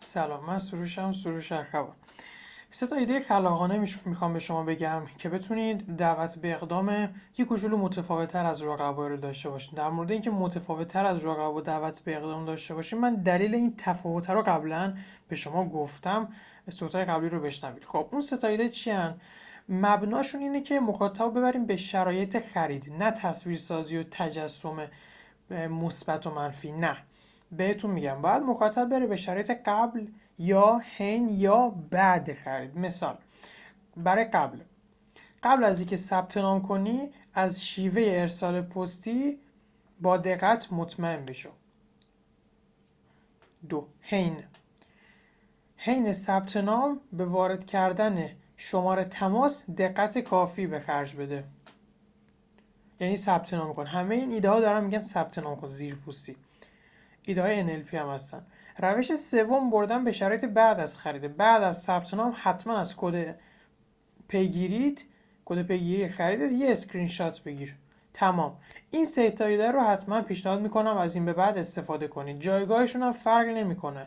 سلام من سروشم سروش اخوان سه تا ایده خلاقانه می‌خوام به شما بگم که بتونید دعوت به اقدام یک کوچولو متفاوتتر از رقبا رو داشته باشین. در مورد اینکه متفاوتتر از رقبا دعوت به اقدام داشته باشین من دلیل این تفاوت رو قبلا به شما گفتم. صوتای قبلی رو بشنوید. خب اون سه تا ایده چی مبناشون اینه که مخاطب ببریم به شرایط خرید نه تصویرسازی و تجسم مثبت و منفی نه. بهتون میگم. باید مخاطب بره به شرایط قبل یا حین یا بعد خرید. مثال برای قبل. قبل از اینکه ثبت نام کنی از شیوه ارسال پستی با دقت مطمئن بشو. دو حین حین ثبت نام به وارد کردن شماره تماس دقت کافی به خرج بده. یعنی ثبت نام کن. همه این ایده ها دارن میگن ثبت نام کن زیر پوستی. ایده های NLP هم هستن. روش سوم بردن به شرایط بعد از خرید. بعد از ثبت نام حتما از کد پیگیریت کد پیگیری خریدت یه اسکرین شات بگیر. تمام. این سه تا رو حتما پیشنهاد می‌کنم از این به بعد استفاده کنید. جایگاهشون هم فرق نمی‌کنه.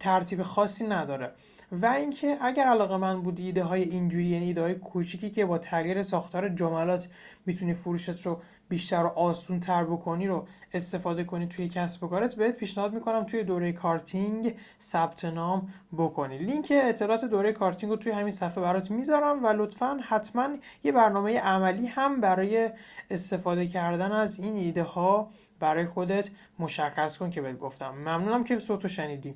ترتیب خاصی نداره. و اینکه اگر علاقه‌مند بودی ایده های اینجوری یعنی ایده های کوچیکی که با تغییر ساختار جملات می‌تونی فروشت رو بیشتر و آسون تر بکنی رو استفاده کنی توی کسب و کارت بهت پیشنهاد می‌کنم توی دوره copywriting ثبت نام بکنی. لینک اطلاعات دوره copywriting رو توی همین صفحه برات می‌ذارم و لطفا حتما یه برنامه عملی هم برای استفاده کردن از این ایده ها برای خودت مشخص کن که بهت گفتم. ممنونم که صوتو شنیدی.